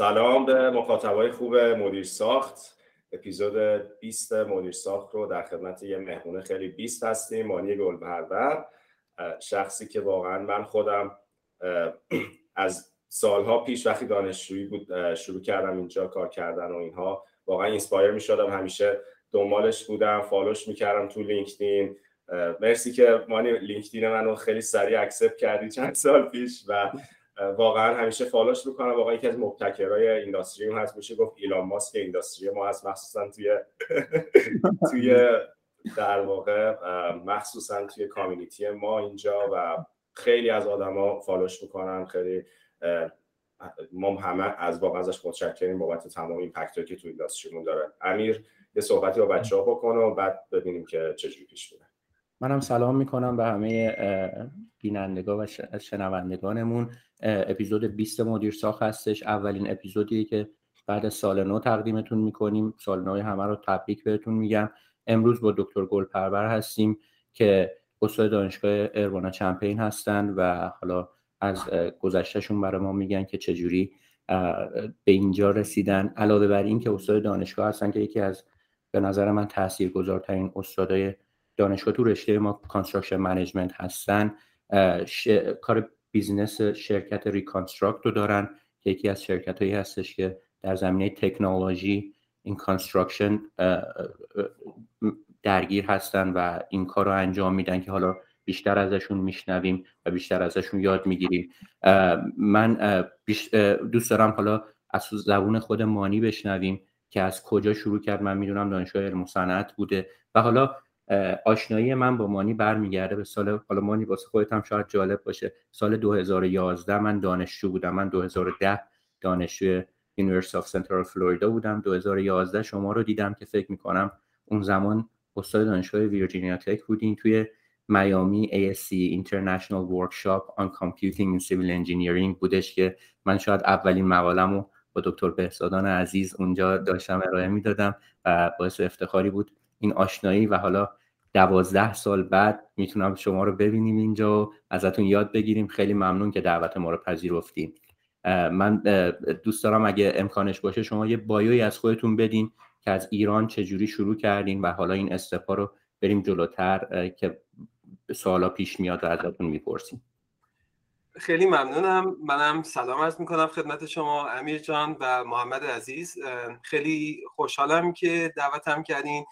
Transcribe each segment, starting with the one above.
سلام به مخاطبای خوب مدیر ساخت. اپیزود 20 مدیر ساخت رو در خدمت یه مهمون خیلی 20 هستیم مانی گلپرور شخصی که واقعا من خودم از سالها پیش وقتی دانشجویی بود شروع کردم اینجا کار کردن و اینها واقعا inspire می شدم همیشه دنبالش بودم follow ش می‌کردم تو لینکدین. مرسی که مانی لینکدین منو خیلی سریع accept کردی چند سال پیش و واقعا همیشه فالوش می‌کنم. واقعا یکی از مبتکرای اینداستری هست. میشه گفت ایلان ماسک اینداستری ما هست. مخصوصا توی توی در واقع مخصوصا توی کامیونیتی ما اینجا و خیلی از آدما فالوش می‌کنن. خیلی ما همه از واقعا ازش متشکریم بابت تمام این که توی اینداستریمون داره. امیر یه صحبتی با بچه ها بکنه و بعد ببینیم که چجوری پیش میره. منم سلام می‌کنم به همه بینندگان و شنوندگانمون. اپیزود 20 مدیر ساخت هستش. اولین اپیزودی که بعد سال نو تقدیمتون می‌کنیم. سال نو همه رو تبریک بهتون میگم. امروز با دکتر گلپرور هستیم که استاد دانشگاه اروانا چمپین هستن و حالا از گذشتهشون برای ما میگن که چجوری به اینجا رسیدن. علاوه بر این که استاد دانشگاه هستن که یکی از به نظر من تاثیرگذارترین استادای دانشگاه تو رشته ما construction management هستن. کار business شرکت Reconstruct رو دارن. که یکی از شرکت هایی هستش که در زمینه تکنولوژی این construction درگیر هستن و این کار رو انجام میدن که حالا بیشتر ازشون میشنویم و بیشتر ازشون یاد می‌گیریم. من دوست دارم حالا از زبون خود مانی بشنویم که از کجا شروع کرد. من می‌دونم دانشگاه علم صنعت بوده و حالا آشنایی من با مانی برمیگرده به سال حالا مانی واسه خودت هم شاید جالب باشه. سال 2011 من دانشجو بودم. من 2010 دانشجو University of Central Florida بودم. 2011 شما رو دیدم که فکر می‌کنم اون زمان استاد دانشگاه Virginia Tech بودین توی میامی ASCE International Workshop on Computing and Civil Engineering بودش که من شاید اولین مقالم با دکتر بهزادان عزیز اونجا داشتم ارائه می‌دادم و باعث افتخاری بود. این آشنایی و حالا دوازده سال بعد می‌تونم شما رو ببینیم اینجا و ازتون یاد بگیریم. خیلی ممنون که دعوت ما رو پذیرفتیم من دوست دارم اگه امکانش باشه شما یه بایوی از خودتون بدین که از ایران چجوری شروع کردین و حالا این استپا رو بریم جلوتر که سوالا پیش میاد و ازتون می‌پرسیم. خیلی ممنونم. منم سلام عرض می‌کنم خدمت شما امیر جان و محمد عزیز. خیلی خوشحالم که دعوتم کردین.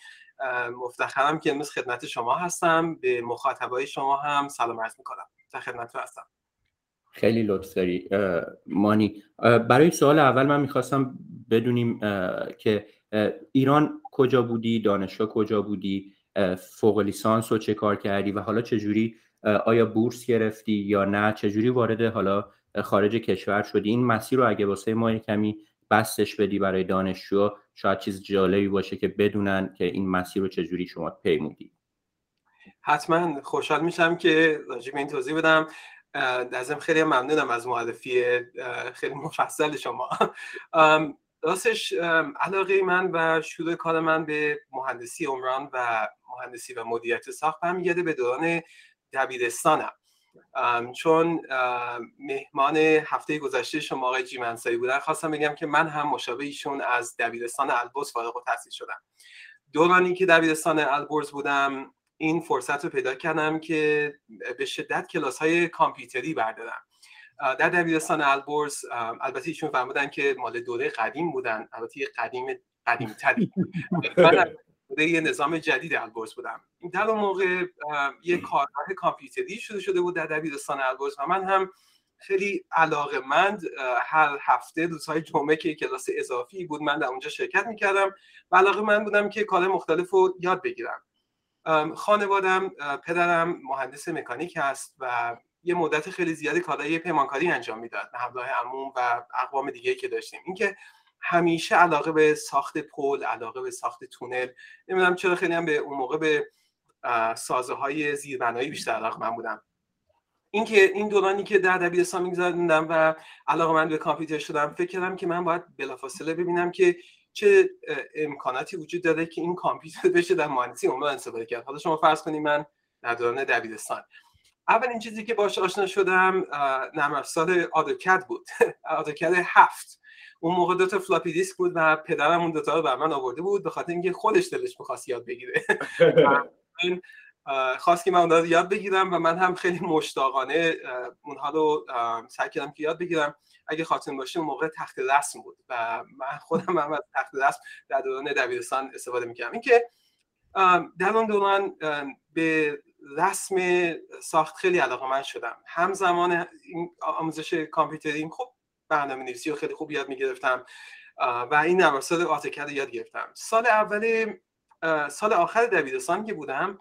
مفتخرم که امروز خدمت شما هستم. به مخاطبای شما هم سلام عرض می‌کنم. در خدمت هستم. خیلی لطف داری. مانی برای سوال اول من می‌خواستم بدونیم که ایران کجا بودی؟ دانشگاه کجا بودی؟ فوق لیسانس رو چه کار کردی؟ و حالا چجوری آیا بورس گرفتی یا نه؟ چجوری وارد حالا خارج کشور شدی؟ این مسیر رو اگه واسه ما کمی بستش بدی برای دانشجو شاید چیز جالبی باشه که بدونن که این مسیر رو چجوری شما پیمودی. حتما. خوشحال میشم که راجع به این توضیح بدم. ازم خیلی ممنونم از معرفی خیلی مفصل شما. راستش علاقه من و شروع کار من به مهندسی عمران و مهندسی و مدیریت ساخت برمیگرده به دوران دبیرستانم. چون مهمان هفته گذشته شما آقای جیمنسایی بودن خواستم بگم که من هم مشابه ایشون از دبیرستان البرز فارغ التحصیل شدم. دورانی که دبیرستان البرز بودم این فرصت رو پیدا کردم که به شدت کلاس های کامپیوتری بردارم. در دبیرستان البرز البته ایشون فرمودن که مال دوره قدیم بودن البته قدیم قدیم تری یه نظام جدید البرز بودم در اون موقع یه کارگاه کامپیوتری شده شده بود در دبیرستان البرز و من هم خیلی علاقه مند هر هفته روزهای جمعه که کلاس اضافی بود من در اونجا شرکت می‌کردم و علاقه من بودم که کار مختلف رو یاد بگیرم. خانوادم پدرم مهندس مکانیک هست و یه مدت خیلی زیادی کارهای پیمانکاری انجام می‌داد. همراه عموم و اقوام دیگه که داشتیم. اینکه همیشه علاقه به ساخت پل علاقه به ساخت تونل. نمی‌دونم چرا خیلی هم به اون موقع به سازه های زیربنایی بیشتر علاقه من بودم. اینکه این دورانی که در دبیرستان میگذروندم و علاقه من به کامپیوتر شدم فکر کردم که من باید بلافاصله ببینم که چه امکاناتی وجود داره که این کامپیوتر بشه در مهندسی عمران استفاده کرد. حالا شما فرض کنید من در دوران دبیرستان. اولین چیزی که باش آشنا شدم نرم افزار AutoCAD بود. AutoCAD هفت. اون موقع دو تا فلاپی دیسک بود و پدرم اون دوتا رو برا من آورده بود به خاطر اینکه خودش دلش می‌خواست یاد بگیره. خواست که من اون رو یاد بگیرم و من هم خیلی مشتاقانه اونها رو سعی کردم که یاد بگیرم. اگه خاطر باشه اون موقع تخت رسم بود و من خودم هم از تخت رسم در دوران دبیرستان استفاده می‌کردم. اینکه در اون دوران به رسم ساخت خیلی علاقه من شدم. همزمان آموزش کامپیوترینگ خب برنامه نویسی رو خیلی خوب یاد می‌گرفتم و این نرم افزار یاد گرفتم. سال اول سال آخر دبیرستان که بودم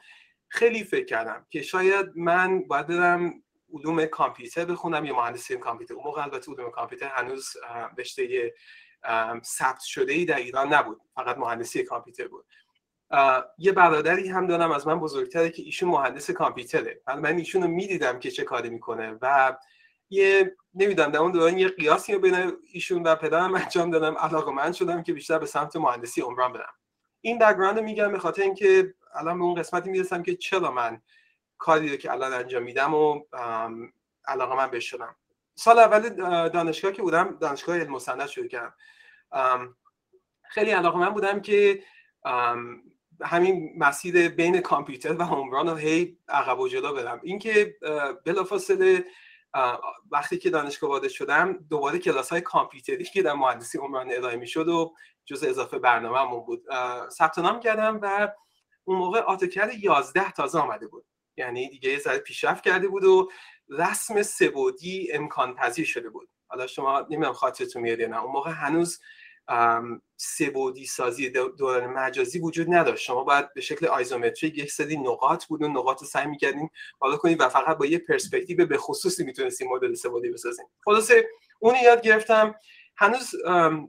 خیلی فکر کردم که شاید من باید برم علوم کامپیوتر بخونم یا مهندسی کامپیوتر. اون موقع البته علوم کامپیوتر هنوز رشته ثبت شده ای در ایران نبود فقط مهندسی کامپیوتر بود. یه برادری هم دارم از من بزرگتره که ایشون مهندس کامپیوتره. من ایشون رو می‌دیدم که چه کاری می‌کنه و یه نمی‌دونم در اون دوران یه قیاسی بین ایشون و پدرم انجام دادم علاقه من شدم که بیشتر به سمت مهندسی عمران بدم این بک‌گراند میگم به خاطر اینکه الان به اون قسمتی می‌رسم که چرا من کاری رو که الان انجام میدم و علاقه من بهش شدم. سال اول دانشگاه که بودم دانشگاه علم مستند شروع کردم. خیلی علاقه من بودم که همین مسیر بین کامپیوتر و عمران رو هی عقب و جلو برم. اینکه بلافاصله وقتی که دانشگاه وارد شدم دوباره کلاس های کامپیوتری که در مهندسی عمران ارائه می‌شد و جز اضافه برنامه بود ثبت نام کردم و اون موقع آتوکد 11 تازه آمده بود. یعنی دیگه یه ذره پیشرفت کرده بود و رسم سبودی امکان پذیر شده بود. حالا شما نمی‌دونم خاطرتون میاد نه. اون موقع هنوز سبودی سازی دوران مجازی وجود نداشت. شما باید به شکل آیزومتری یک سری نقاط بود و نقاط رو سعی می‌کردیم حالا کنید و فقط با یه پرسپکتیو به خصوصی می‌تونستیم مدل سبودی بسازیم خلاصه اون یاد گرفتم. هنوز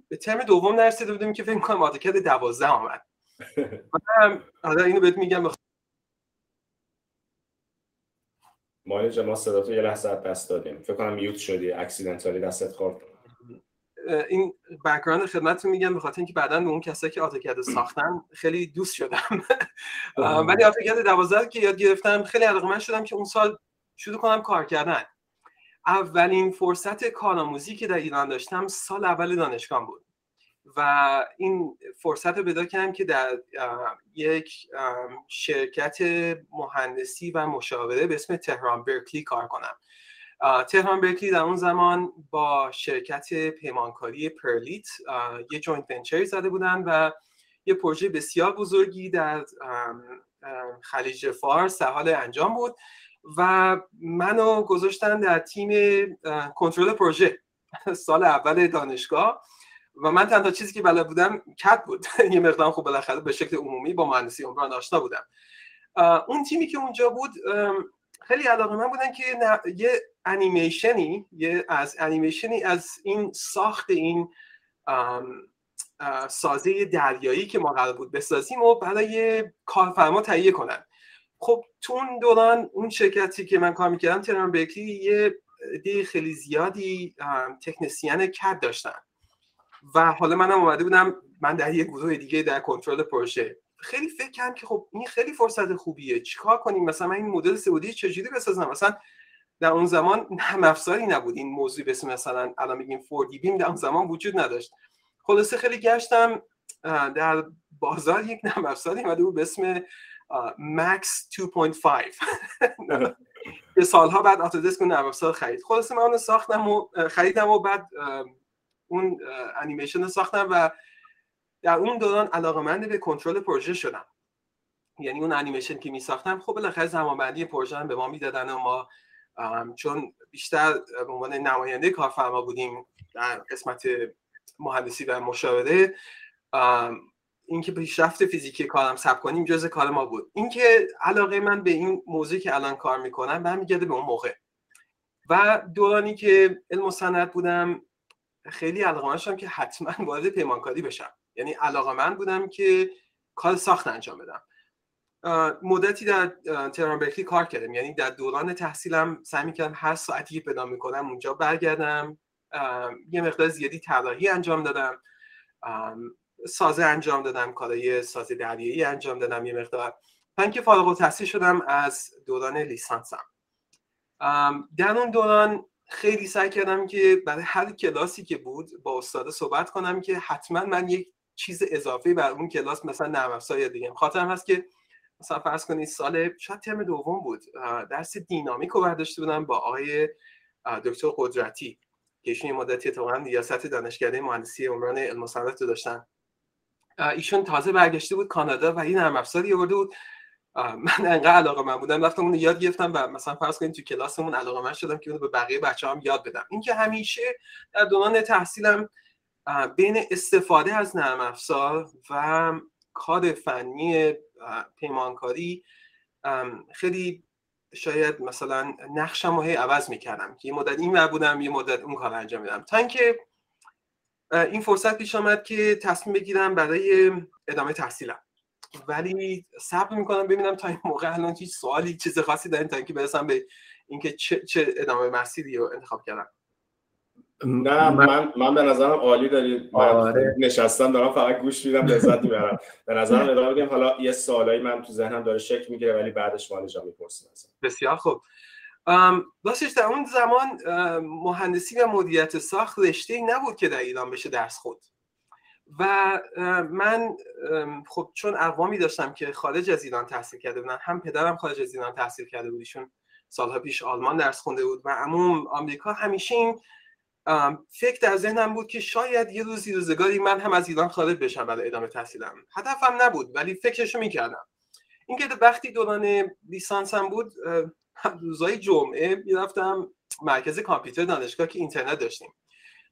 به ترم دوم نرسیده بودیم که فکر کنم آتوکد 12 آمد. حالا اینو بهت میگم بخ... ما ما صدا یه لحظه دست دادیم. فکر کنم میوت شدی اکسیدنتالی دستت خورد. این بک‌گراند خدمتتون میگم به خاطر اینکه بعدا به اون کسایی که آتوکد ساختن خیلی دوست شدم. ولی آتوکد 12 که یاد گرفتم خیلی علاقه‌مند شدم که اون سال شروع کنم کار کردن. اولین فرصت کارآموزی که در ایران داشتم سال اول دانشگاه بود. و این فرصت رو پیدا کردم که در یک شرکت مهندسی و مشاوره به اسم تهران برکلی کار کنم. تهران برکلی در اون زمان با شرکت پیمانکاری پرلیت یه joint venture ی زده بودن و یه پروژه بسیار بزرگی در خلیج فارس حال انجام بود و منو گذاشتن در تیم کنترل پروژه سال اول دانشگاه و من تنها چیزی که بلد بودم CAD بود. یه مقدار خوب بالاخره به شکل عمومی با مهندسی عمران آشنا بودم. اون تیمی که اونجا بود خیلی علاقه من بودن که یه انیمیشنی یه از انیمیشنی از این ساخت این سازه دریایی که ما قرار بود بسازیم و برای کارفرما تهیه کنن. خب تو اون دوران اون شرکتی که من کار می‌کردم تران بیکلی یه دی خیلی زیادی تکنسیان کد داشتن. و حالا منم اومده بودم من در یه گروه دیگه در کنترل پروژه. خیلی فکر کردم که خب این خیلی فرصت خوبیه. چیکار کنیم؟ مثلا من این مدل سعودی چجوری بسازم؟ مثلا در اون زمان نرم افزاری نبود این موضوع به مثلا الان میگیم 4D بیم در اون زمان وجود نداشت. خلاصه خیلی گشتم در بازار یک نرم افزاری اومده بود به اسم مکس 2.5 یه سالها بعد آتودسک نرم افزار خرید. خلاصه من اون ساختم و خریدم و بعد اون انیمیشن رو ساختم و در اون دوران علاقمند به کنترل پروژه شدم. یعنی اون انیمیشن که می ساختم خب بالاخره زمانبندی پروژه هم به ما می‌دادن و ما چون بیشتر به عنوان نماینده کارفرما بودیم در قسمت مهندسی و مشاوره اینکه پیشرفت فیزیکی کارم ثبت کنیم جز کار ما بود. اینکه علاقه من به این موضوعی که الان کار می‌کنم برمیگرده به اون موقع. و دورانی که علم و بودم خیلی علاقه شدم که حتما وارد پیمانکاری بشم. یعنی علاقه من بودم که کار ساخت انجام بدم. مدتی در تهران برکلی کار کردم. یعنی در دوران تحصیلم سعی می‌کردم هر ساعتی که پیدا می‌کنم اونجا برگردم. یه مقدار زیادی طراحی انجام دادم. سازه انجام دادم کارای سازه دریایی انجام دادم یه مقدار. تا اینکه فارغ التحصیل شدم از دوران لیسانسم. در اون دوران خیلی سعی کردم که برای هر کلاسی که بود با استاد صحبت کنم که حتما من یک چیز اضافه بر اون کلاس مثلا نرم افزار یا دیگه. خاطرم هست که مثلا فرض کنید سال شاید ترم دوم بود درس دینامیک رو برداشته بودم با آقای دکتر قدرتی که ایشون مدتی اتفاقا ریاست دانشکده مهندسی عمران علم و داشتن. ایشون تازه برگشته بود کانادا و این نرم افزاری آورده بود. من انقدر علاقه من بودم رفتم اون یاد گرفتم و مثلا فرض کنید تو کلاسمون علاقه من شدم که اونو به بقیه بچه هم یاد بدم. اینکه همیشه در دوران تحصیلم بین استفاده از نرم افزار و کار فنی پیمانکاری خیلی شاید مثلا نقشم رو عوض می‌کردم که یه مدت این بودم یه مدت اون کار انجام میدم تا اینکه این فرصت پیش آمد که تصمیم بگیرم برای ادامه تحصیلم. ولی صبر می‌کنم ببینم تا این موقع الان هیچ سوالی چیز خاصی دارین تا اینکه برسم به اینکه چه, چه ادامه مسیری رو انتخاب کردم. نه من من به نظرم عالی دارید آره. نشستم دارم فقط گوش میدم لذت می‌برم. به نظرم ادامه بدیم حالا یه سوالایی من تو ذهنم داره شکل می‌گیره ولی بعدش مال جا می‌پرسیم بسیار خوب. راستش در اون زمان مهندسی و مدیریت ساخت رشته ای نبود که در ایران بشه درس خود و من خب چون اقوامی داشتم که خارج از ایران تحصیل کرده بودن هم پدرم خارج از ایران تحصیل کرده بودیشون سالها پیش آلمان درس خونده بود و عموم آمریکا همیشه این فکر در ذهنم بود که شاید یه روزی روزگاری من هم از ایران خارج بشم برای ادامه تحصیلم. هدفم نبود ولی فکرشو می‌کردم. اینکه وقتی دوران لیسانسم بود روزهای جمعه می‌رفتم مرکز کامپیوتر دانشگاه که اینترنت داشتیم.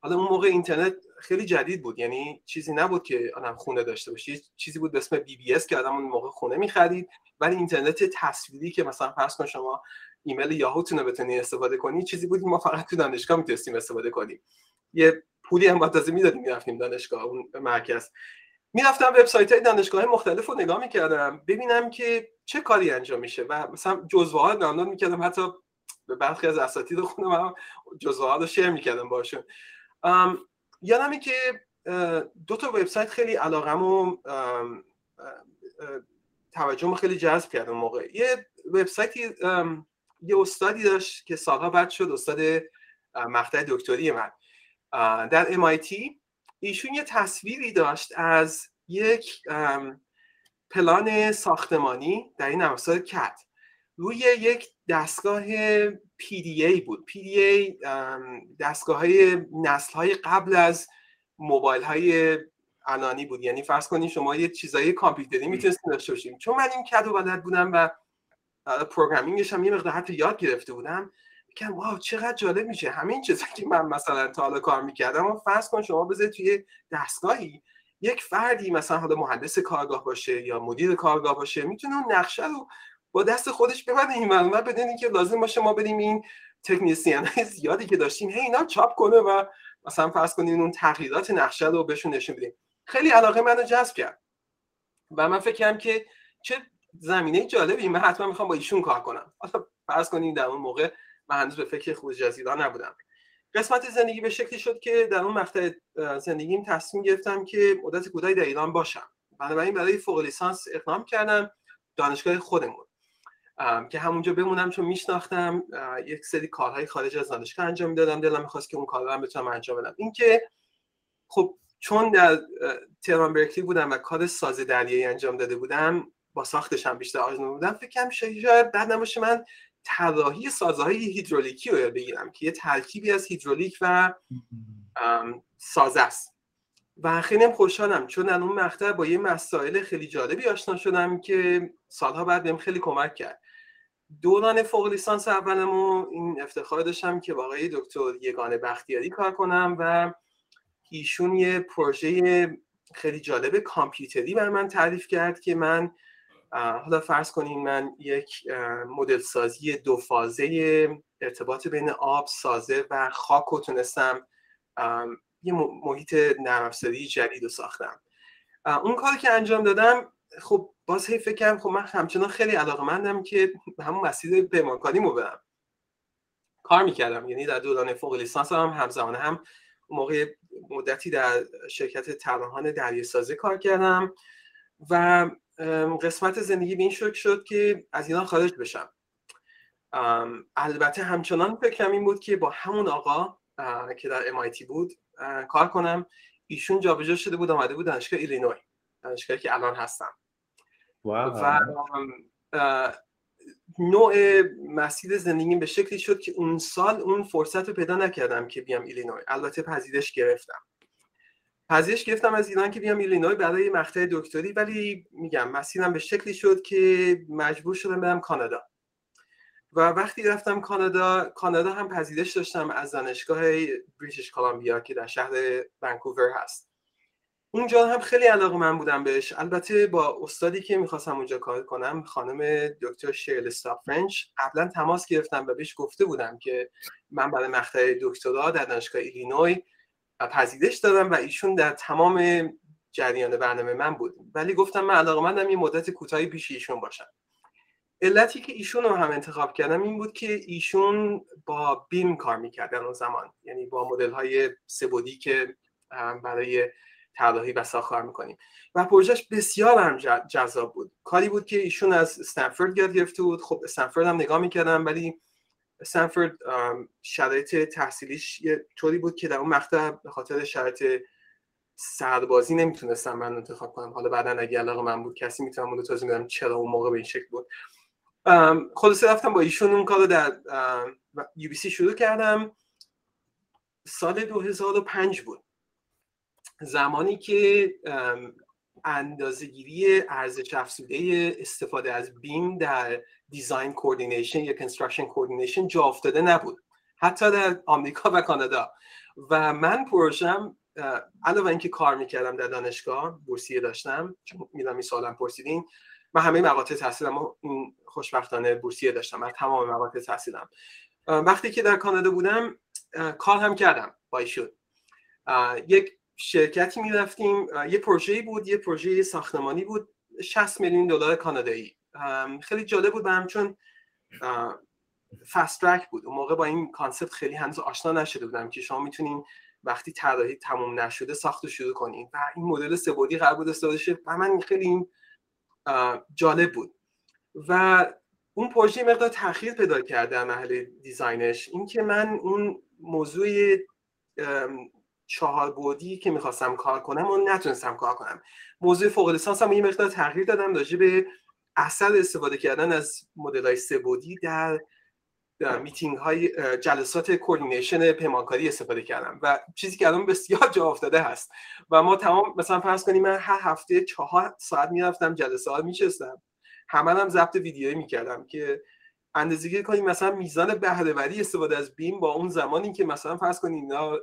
حالا اون موقع اینترنت خیلی جدید بود یعنی چیزی نبود که آدم خونه داشته باشه. چیزی بود به اسم بی بی اس که آدم اون موقع خونه می‌خرید ولی اینترنت تصویری که مثلا فرض کن شما ایمیل یاهوتون رو بتونی استفاده کنی چیزی بود ما فقط تو دانشگاه می‌تونستیم استفاده کنیم. یه پولی هم تازه می‌دادیم می‌رفتیم دانشگاه اون مرکز. می‌رفتم وبسایت های دانشگاه مختلف رو نگاه می‌کردم ببینم که چه کاری انجام میشه و مثلا جزوه ها دانلود می‌کردم. حتی به برخی از اساتید خودم جزوه ها رو شیر می‌کردم باشون. یادمه که دو تا وبسایت خیلی علاقم و توجهم خیلی جذب کرد اون موقع. یه وبسایتی یه استادی داشت که سالها بعد شد استاد مقطع دکتری من. در MIT ایشون یه تصویری داشت از یک پلان ساختمانی در این افزار کت. روی یک دستگاه PDA بود. PDA دستگاه های نسل های قبل از موبایل های الانی بود. یعنی فرض کنید شما یه چیزای کامپیوتری می‌تونستید داشته باشیم چون من این کدو بلد بودم و پروگرامینگش هم یه مقدار حتی یاد گرفته بودم. میگم واو چقدر جالب میشه. همین چیزا که من مثلا تا حالا کار می‌کردم و فرض کن شما بذارید توی دستگاهی. یک فردی مثلا حالا مهندس کارگاه باشه یا مدیر کارگاه باشه می‌تونه اون نقشه رو با دست خودش ببنده. این معلومات بدین که لازم باشه ما بدیم این تکنیسیان های زیادی که داشتیم هی اینا چاپ کنه و مثلا فرض کنین اون تغییرات نقشه رو بهشون نشون بدیم. خیلی علاقه منو جذب کرد. و من فکر کردم که چه زمینه جالبی. من حتما می‌خوام با ایشون کار کنم. حالا فرض کنین در اون موقع من هنوز به فکر خروج ایران نبودم. قسمت زندگی به شکلی شد که در اون مقطع زندگیم تصمیم گرفتم که مدت کوتاهی در ایران باشم. بنابراین برای فوق لیسانس اقدام کردم دانشگاه خودمون که همونجا بمونم چون میشناختم یک سری کارهای خارج از دانشگاه انجام می‌دادم. دلم می‌خواست که اون کارها هم بتونم انجام بدم. اینکه خب چون در تهران برکلی بودم و کار ساز دریایی انجام داده بودم با ساختش هم بیشتر آشنا بودم فکرم شاید بعد نباشه من طراحی سازهای هیدرولیکی رو بگیرم که یه ترکیبی از هیدرولیک و سازه است. و خیلی خوشحالم چون اون مقطع با یه مسائل خیلی جالبی آشنا شدم که سالها بعد بهم خیلی کمک کرد. دوران فوق لیسانس اولمو این افتخار داشتم که با آقای دکتر یگان بختیاری کار کنم و ایشون یه پروژه خیلی جالب کامپیوتری بر من تعریف کرد که من حالا فرض کنیم من یک مدل سازی دو فازه ارتباط بین آب سازه و خاک رو تونستم یه محیط نرم جدید رو ساختم. اون کاری که انجام دادم خب باز هی فکر کردم خب من همچنان خیلی علاقه مندم که همون مسیر پیمانکاری رو برم. کار می‌کردم یعنی در دوران فوق لیسانس هم همزمان هم موقع مدتی در شرکت طراحان دریاسازی کار کردم و قسمت زندگی به این شکل شد که از ایران خارج بشم. البته همچنان فکرم این بود که با همون آقا که در MIT بود کار کنم. ایشون جابجا شده بود آمده بود دانشگاه ایلینوی دانشگاهی که الان هستم. و نوع مسیر زندگیم به شکلی شد که اون سال اون فرصت رو پیدا نکردم که بیام ایلینوی. البته پذیرش گرفتم. پذیرش گرفتم از ایران که بیام ایلینوی برای مقطع دکتری ولی میگم مسیرم به شکلی شد که مجبور شدم برم کانادا. و وقتی رفتم کانادا کانادا هم پذیرش داشتم از دانشگاه بریتیش کلمبیا که در شهر ونکوور هست. اونجا هم خیلی علاقه من بودم بهش. البته با استادی که می‌خواستم اونجا کار کنم خانم دکتر شیرل استاب فرنچ قبلا تماس گرفتم و بهش گفته بودم که من برای مقطع دکترا در دانشگاه ایلینوی پذیرش دادم و ایشون در تمام جریان برنامه من بود. ولی گفتم من علاقه مندم یه مدت کوتاهی پیش ایشون باشم. علتی که ایشون رو هم انتخاب کردم این بود که ایشون با بیم کار می‌کردن اون زمان. یعنی با مدل های سبودی که برای طراحی و ساخت می‌کنیم. و پروژهش بسیار هم جذاب بود. کاری بود که ایشون از استنفورد یاد گرفته بود. خب استنفورد هم نگاه می‌کردم ولی استنفورد شرایط تحصیلیش یه طوری بود که در اون مقطع به خاطر شرایط سربازی نمی‌تونستم من انتخاب کنم. حالا بعدا اگه علاقه من بود کسی می‌تونم اون توضیح میدم چرا اون موقع به این شکل بود. خلاصه رفتم با ایشون اون کار در UBC شروع کردم. سال 2005 بود. زمانی که اندازهگیری ارزش افزوده استفاده از BIM در design coordination یا construction coordination جا افتاده نبود حتی در آمریکا و کانادا. و من پروژم علاوه اینکه کار می‌کردم در دانشگاه بورسیه داشتم چون می‌دونم این سوالم پرسیدین من همه مقاطع تحصیلم این خوشبختانه بورسیه داشتم من تمام مقاطع تحصیلم. وقتی که در کانادا بودم کار هم کردم با ایشون. یک شرکتی می‌رفتیم. یه پروژه بود یه پروژه ساختمانی بود. 60 میلیون دلار کانادایی. خیلی جالب بود برام چون fast track بود. اون موقع با این concept خیلی هنوز آشنا نشده بودم که شما می‌تونین وقتی طراحی تموم نشده ساخت شروع کنین. و این مدل سه بعدی قرار بود استفاده شه و من خیلی این جالب بود. و اون پروژه مقدار تاخیر پیدا کرد در مرحله design ش. اینکه من اون موضوع چهار بعدی که می‌خواستم کار کنم و نتونستم کار کنم. موضوع فوق لیسانس هم یه مقدار تغییر دادم راجع به اثر استفاده کردن از مدل های سه بعدی در میتینگ های جلسات coordination پیمانکاری استفاده کردم. و چیزی که الان بسیار جا افتاده هست. و ما تمام مثلا فرض کنیم من هر هفته چهار ساعت می‌رفتم جلسه ها میشستم همه هم ضبط ویدیویی می‌کردم که اندازه‌گیری کنیم مثلا میزان بهرهوری استفاده از BIM با اون زمانی که مثلا فرض کنیم اینا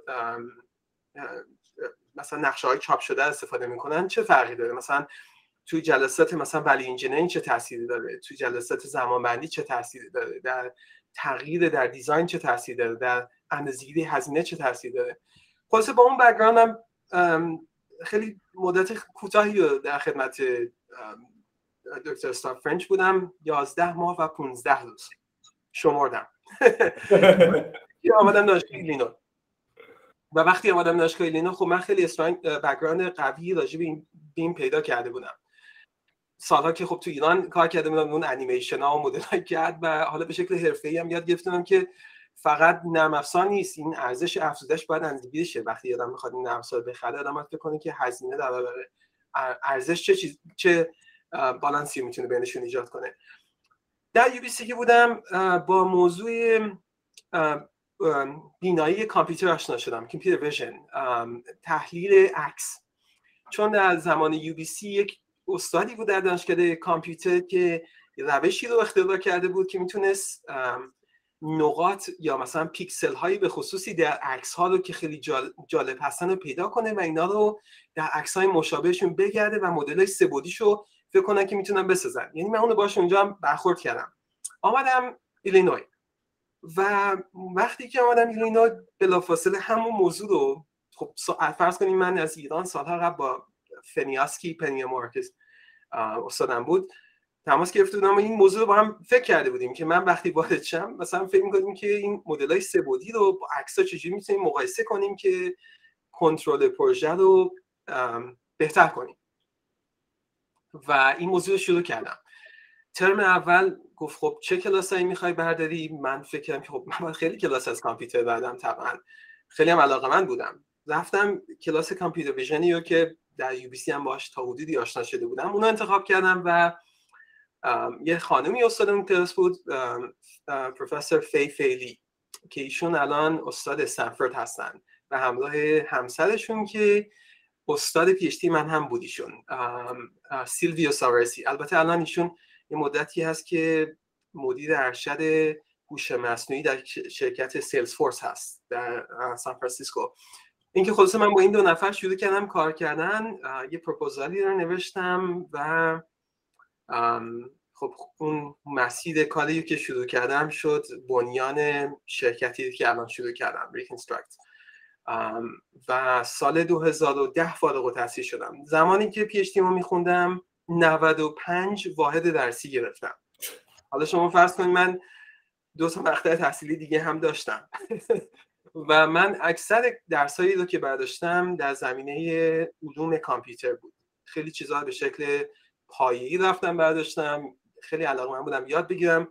مثلا نقشه های چاپ شده استفاده می‌کنن چه فرقی داره؟ مثلا توی جلسات مثلا value engineering چه تأثیری داره؟ توی جلسات زمانبندی چه تأثیری داره؟ در تغییر در design چه تاثیر داره؟ در اندازه‌گیری هزینه چه تاثیر داره؟ خلاصه با اون background م خیلی مدت کوتاهی رو در خدمت دکتر استاب فرنچ بودم 11 ماه و 15 روز. شمردم. آمدم دانشگاه ایلینوی وقتی آمدم دانشگاه ایلینوی خب من خیلی strong background قوی راجع به این پیدا کرده بودم. سالها که خب تو ایران کار کرده بودم اون انیمیشن ها و مدل کرد و حالا به شکل حرفه‌ای هم یاد گرفتم که فقط نرم نیست. این ارزش افزودش باید اندازه‌گیری شه وقتی آدم می‌خواد این افزار بخره آدم فکر کنه که هزینه در ارزش چه چیز چه بالانسی می‌تونه بینشون ایجاد کنه. در یو بی که بودم با موضوع بینایی کامپیوتر آشنا شدم کامپیوتر ویژن تحلیل عکس. چون در زمان یو بی سی یک استادی بود در دانشکده کامپیوتر که روشی رو اختراع کرده بود که می‌تونست نقاط یا مثلا پیکسل هایی به خصوصی در عکس ها رو که خیلی جالب هستن رو پیدا کنه و اینا رو در عکس های مشابهشون بگرده و مدل های سه بعدیش رو فکر کنن که می‌تونن بسازن. یعنی من اونو باش اونجا هم برخورد کردم. آمدم ایلینوی. و وقتی که آمدم ایلینوی بلافاصله همون موضوع رو خب فرض کنیم من از ایران سالها قبل با فنیاسکی پنیا مارکس استادم بود تماس گرفته بودم و این موضوع رو با هم فکر کرده بودیم که من وقتی وارد شم مثلا فکر می‌کنیم که این مدل های سبودی رو با عکس چجوری می‌تونیم مقایسه کنیم که کنترل پروژه رو بهتر کنیم. و این موضوع رو شروع کردم. ترم اول گفت خب چه کلاسایی می‌خوای برداری؟ من فکر کردم که خب من خیلی کلاس از کامپیوتر بعدم طبعا. خیلی هم علاقه من بودم. رفتم کلاس کامپیوتر ویژنی رو که در یو بی سی هم باش تا حدودی آشنا شده بودم اونو انتخاب کردم و یه خانمی استاد اون کلاس بود پروفسور فی فیلی که ایشون الان استاد استنفورد هستن و همراه همسرشون که استاد پیشتی من هم بود ایشون. سیلویو ساورسی. البته الان ایشون یه مدتی هست که مدیر ارشد هوش مصنوعی در شرکت Salesforce هست در سان فرانسیسکو. اینکه خلاصه من با این دو نفر شروع کردم کار کردن یه پروپوزالی رو نوشتم و خب اون مسیر کاری که شروع کردم شد بنیان شرکتی که الان شروع کردم Reconstruct و سال 2010 فارغ التحصیل شدم. زمانی که PhD میخوندم 95 واحد درسی گرفتم. حالا شما فرض کنید من دو تا مقطع تحصیلی دیگه هم داشتم. و من اکثر درسایی رو که برداشتم در زمینه علوم کامپیوتر بود. خیلی چیزها به شکل پایه‌ای رفتم برداشتم. خیلی علاقه من بودم یاد بگیرم.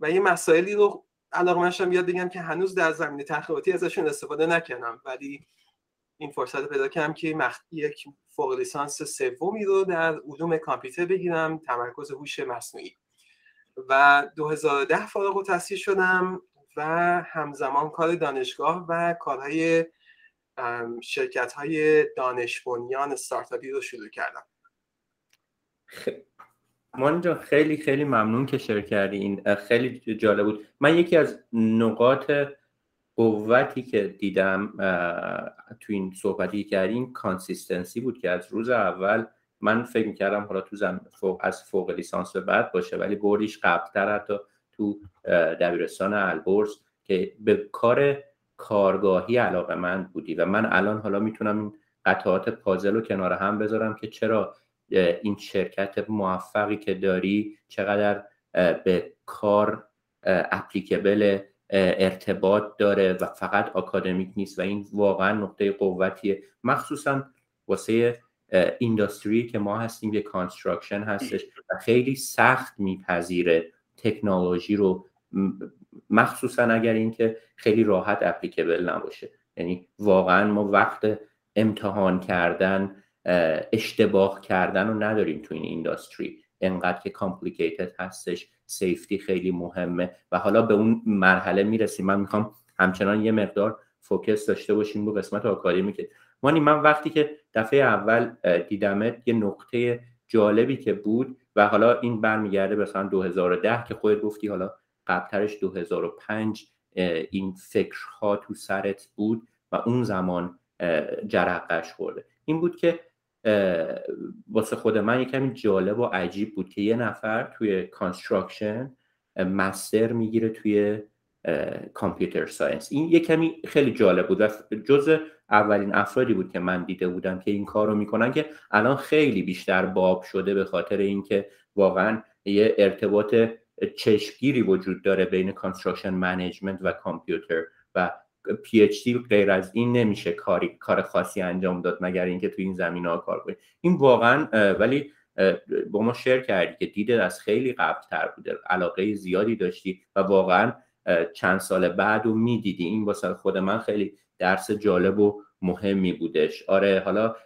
و یه مسائلی رو علاقه منشم یاد بگم که هنوز در زمینه تحقیقاتی ازشون استفاده نکردم. ولی این فرصت پیدا کردم که مخ... یک فوق لیسانس سومی رو در علوم کامپیوتر بگیرم تمرکز هوش مصنوعی. و 2010 فارغ التحصیل شدم و همزمان کار دانشگاه و کارهای شرکت های دانش بنیان استارتاپی رو شروع کردم. مانی خیلی خیلی ممنون که share کردی این خیلی جالب بود. من یکی از نقاط قوتی که دیدم تو این صحبتی کردیم consistency بود که از روز اول من فکر کردم حالا تو زم فوق از فوق لیسانس به بعد باشه ولی بردیش قبلتر حتی تو دبیرستان البرز که به کار کارگاهی علاقه من بودی و من الان حالا می‌تونم این قطعات پازل رو کنار هم بذارم که چرا این شرکت موفقی که داری چقدر به کار اپلیکبل ارتباط داره و فقط آکادمیک نیست و این واقعا نقطه قوتیه. مخصوصا واسه industry که ما هستیم یه construction هستش و خیلی سخت میپذیره تکنولوژی رو. مخصوصا اگر اینکه خیلی راحت applicable نباشه. یعنی واقعا ما وقت امتحان کردن اشتباه کردن رو نداریم تو این industry. انقدر که complicated هستش. safety خیلی مهمه. و حالا به اون مرحله می‌رسیم. من می‌خوام همچنان یه مقدار focus داشته باشیم رو قسمت آکادمی که مانی من وقتی که دفعه اول دیدمت یه نقطه جالبی که بود و حالا این برمیگرده مثلا 2010 که خودت گفتی حالا قبلترش 2005 این فکرها تو سرت بود و اون زمان جرقه‌ش خورده. این بود که واسه خود من یه کمی جالب و عجیب بود که یه نفر توی construction master می‌گیره توی computer science این یه کمی خیلی جالب بود و جز اولین افرادی بود که من دیده بودم که این کار رو می‌کنن که الان خیلی بیشتر باب شده به خاطر اینکه واقعا یه ارتباط چشمگیری وجود داره بین construction management و کامپیوتر و PhD غیر از این نمیشه کاری کار خاصی انجام داد مگر اینکه تو این زمینه ها کار کنی. این واقعا ولی با ما share کردی که دیده از خیلی قبل تر بوده علاقه زیادی داشتی و واقعا چند سال بعد رو می‌دیدی. این واسه خود من خیلی درس جالب و مهمی بودش. آره حالا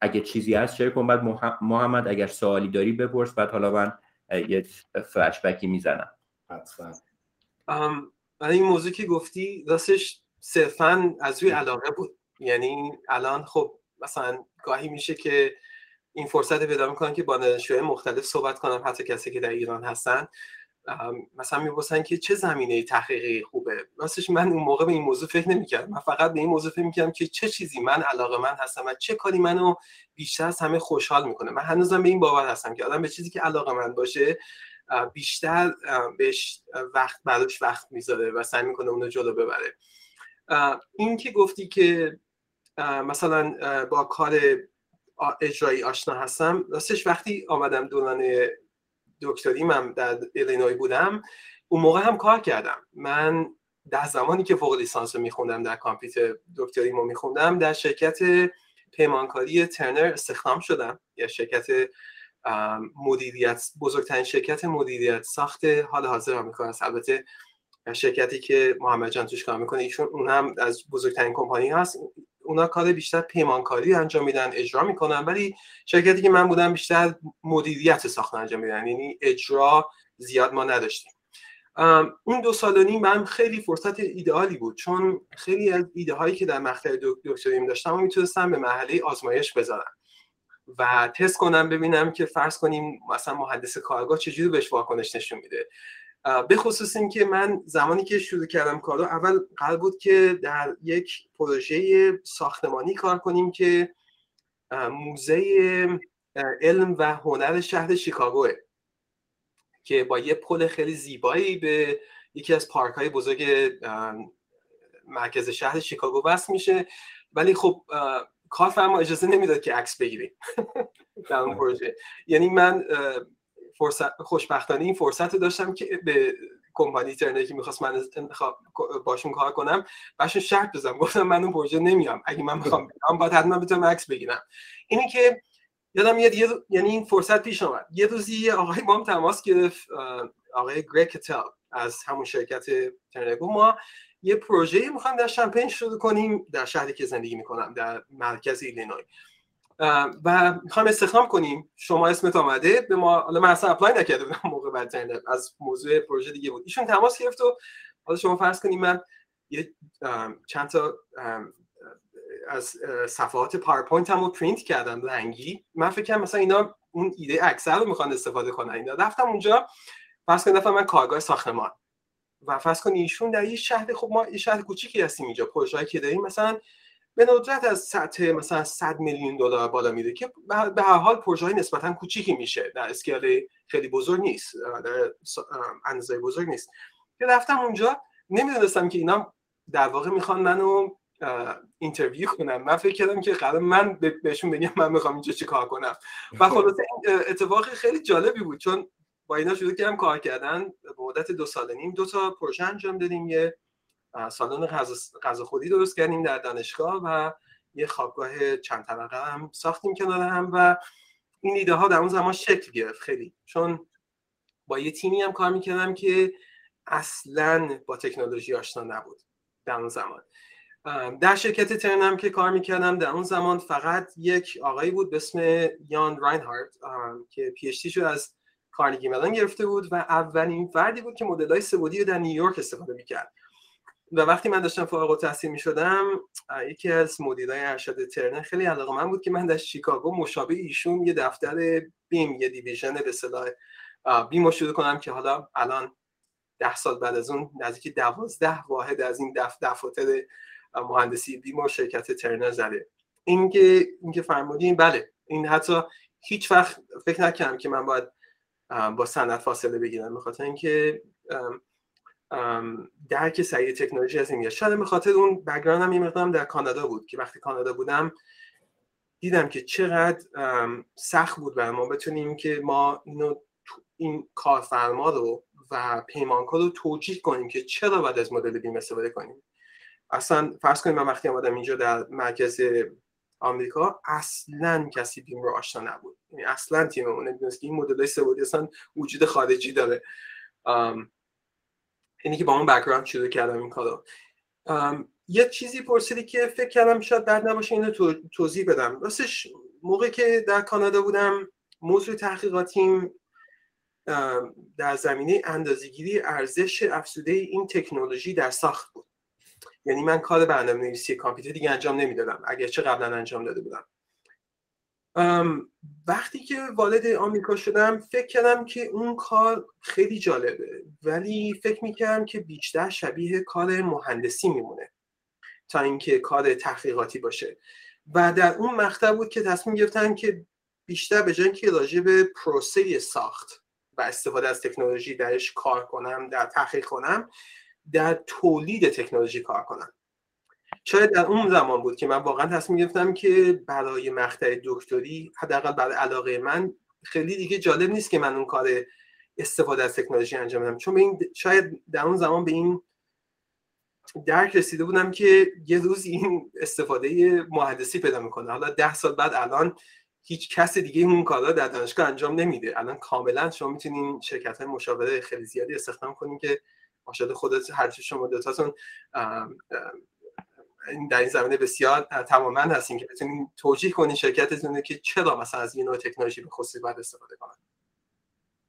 اگه چیزی هست شیر کن بعد محمد اگر سوالی داری بپرس بعد حالا من یه فلشبکی می‌زنم. حتما. این موضوع که گفتی راستش صرفا از روی علاقه بود. یعنی الان خب مثلا گاهی میشه که این فرصت پیدا می‌کنن که با دانشجوهای مختلف صحبت کنم حتی کسی که در ایران هستن. مثلا می‌پرسن که چه زمینه تحقیقی خوبه؟ راستش من اون موقع به این موضوع فکر نمی‌کردم. من فقط به این موضوع فکر می‌کردم که چه چیزی من علاقه من هستم و چه کاری منو بیشتر از همه خوشحال می‌کنه. من هنوزم به این باور هستم که آدم به چیزی که علاقه من باشه بیشتر بهش وقت براش وقت می‌ذاره و سعی می‌کنه اونو جلو ببره. این که گفتی که مثلا با کار اجرایی آشنا هستم راستش وقتی آمدم دوران دکتریم هم در ایلینوی بودم اون موقع هم کار کردم. من در زمانی که فوق لیسانس رو میخوندم در کامپیوتر دکتریمو میخوندم در شرکت پیمانکاری ترنر استخدام شدم. یا شرکت مدیریت بزرگترین شرکت مدیریت ساخت حال حاضر آمریکا است. البته شرکتی که محمد جان توش کار می‌کنه ایشون اون هم از بزرگترین کمپانی هست اونا کار بیشتر پیمانکاری انجام میدن اجرا می‌کنن ولی شرکتی که من بودم بیشتر مدیریت ساخت انجام میدن. یعنی اجرا زیاد ما نداشتیم. اون دو سال و نیم من خیلی فرصت ایدئالی بود چون خیلی از ایده هایی که در مقطع دکتریم داشتم می‌تونستم به مرحله آزمایش بذارم. و تست کنم ببینم که فرض کنیم مثلا مهندس کارگاه چجوری بهش واکنش نشون میده. به خصوص اینکه من زمانی که شروع کردم کارو اول قرار بود که در یک پروژه ساختمانی کار کنیم که موزه علم و هنر شهر شیکاگوه که با یه پل خیلی زیبایی به یکی از پارک های بزرگ مرکز شهر شیکاگو وصل میشه. ولی خب کارفرما اجازه نمی‌داد که عکس بگیریم. در اون پروژه. یعنی من فرصت خوشبختانه این فرصت رو داشتم که به کمپانی ترنر که می‌خواست من باشون کار کنم باشون شرط بزنم. گفتم من اون پروژه نمیام اگه من می‌خوام بیام باید حتما بتونم عکس بگیرم. اینی که یادم میاد یه یعنی این فرصت پیش آمد یه روزی یه آقای با هم تماس گرفت آقای گریگ کتل از همون شرکت ترنگو ما یه پروژه می‌خوام در شمپین شروع کنیم در شهری که زندگی می‌کنم در مرکز ایلینوی. و می‌خوایم استخدام کنیم. شما اسمت آمده به ما حالا من اصلا apply نکرده بودم موقع بعد از موضوع پروژه دیگه بود. ایشون تماس گرفت و حالا شما فرض کنیم من یه چند تا از صفحات PowerPointم رو پرینت کردم رنگی. من فکر مثلا اینا اون ایده اکثر رو می‌خوان استفاده کنن. اینا رفتم اونجا فرض کنید من کارگاه ساختمان. و فرض کنید ایشون در یه شهر خب ما یه شهر کوچیکی هستیم اینجا پروژه‌ای که داریم مثلا به ندرت از سطح مثلا 100 میلیون دلار بالا میره که به هر حال پروژه نسبتا کوچیکی میشه در scale خیلی بزرگ نیست در اندازه بزرگ نیست. که رفتم اونجا نمی‌دونستم که اینا در واقع می‌خوان منو اینترویو کنم من فکر کردم که قرار من بهشون بگم من می‌خوام اینجا چی کار کنم. و خلاصه اتفاق خیلی جالبی بود چون با اینا شروع کردم کار کردن به مدت دو سال نیم. دو تا پروژه انجام دادیم. یه سالن غذا خودی درست کردیم در دانشگاه و یه خوابگاه چند طبقه هم ساختیم کنار هم و این ایده ها در اون زمان شکل گرفت خیلی. چون با یه تیمی هم کار می‌کردم که اصلا با تکنولوژی آشنا نبود در اون زمان. در شرکت ترنم که کار می‌کردم در اون زمان فقط یک آقایی بود به اسم یان راینهارد که پی شو از کارنگی ملان گرفته بود و اولین فردی بود که مدل های سبودی در نیویورک استفاده می‌کرد. و وقتی من داشتم فارغ التحصیل می شدم یکی از مدیرای ارشد ترنر خیلی علاقه من بود که من در شیکاگو مشابه ایشون یه دفتر بیم یه دیویژن به صلاح بیم شروع کنم که حالا الان ده سال بعد از اون نزدیک دوازده واحد از این دف دفاتر مهندسی بیم و شرکت ترنر زده. اینکه اینکه فرمودین بله این حتی هیچ وقت فکر نکردم که من باید با صنعت فاصله بگیرم بخاطر اینکه درک سریع تکنولوژی از این میاد. شاید به خاطر اون بگراندم یه مقدارم در کانادا بود که وقتی کانادا بودم دیدم که چقدر سخت بود برای ما بتونیم که ما اینو این کارفرما رو و پیمانکار رو توجیه کنیم که چرا باید از مدل بیم استفاده کنیم. اصلا فرض کنیم من وقتی آمدم اینجا در مرکز آمریکا اصلا کسی بیم رو آشنا نبود. اصلا تیممون نمی‌دونست که این مدل سبودی اصلا وجود خارجی داره. اینی که با اون بک‌گراند شروع کردم این کارو. یه چیزی پرسیدی که فکر کردم شاید بعد نباشه اینو توضیح بدم. راستش موقعی که در کانادا بودم موضوع تحقیقاتیم در زمینه اندازه‌گیری ارزش افزوده این تکنولوژی در ساخت بود. یعنی من کار برنامه نویسی کامپیوتر دیگه انجام نمی‌دادم. اگرچه قبلا انجام داده بودم. وقتی که والد آمریکا شدم فکر کردم که اون کار خیلی جالبه. ولی فکر می‌کردم که بیشتر شبیه کار مهندسی میمونه. تا اینکه کار تحقیقاتی باشه. و در اون مقطع بود که تصمیم گرفتم که بیشتر به جای که راجع به پروسه ساخت و استفاده از تکنولوژی درش کار کنم در تحقیق کنم در تولید تکنولوژی کار کنم. شاید در اون زمان بود که من واقعا تصمیم گرفتم که برای مقطع دکتری حداقل برای علاقه من خیلی دیگه جالب نیست که من اون کار استفاده از تکنولوژی انجام بدم. چون این شاید در اون زمان به این درک رسیده بودم که یه روز این استفاده مهندسی پیدا می‌کنه. حالا ده سال بعد الان هیچ کس دیگه اون کارا در دانشگاه انجام نمیده. الان کاملا شما می‌تونین شرکت های مشاوره خیلی زیادی استخدام کنین که ماشاءالله خودت هر شما دوتاتون در این زمینه بسیار تماما هستین که بتونین توجیه کنین شرکتتون که چرا مثلا از این نوع تکنولوژی به خصوصی باید استفاده کنن.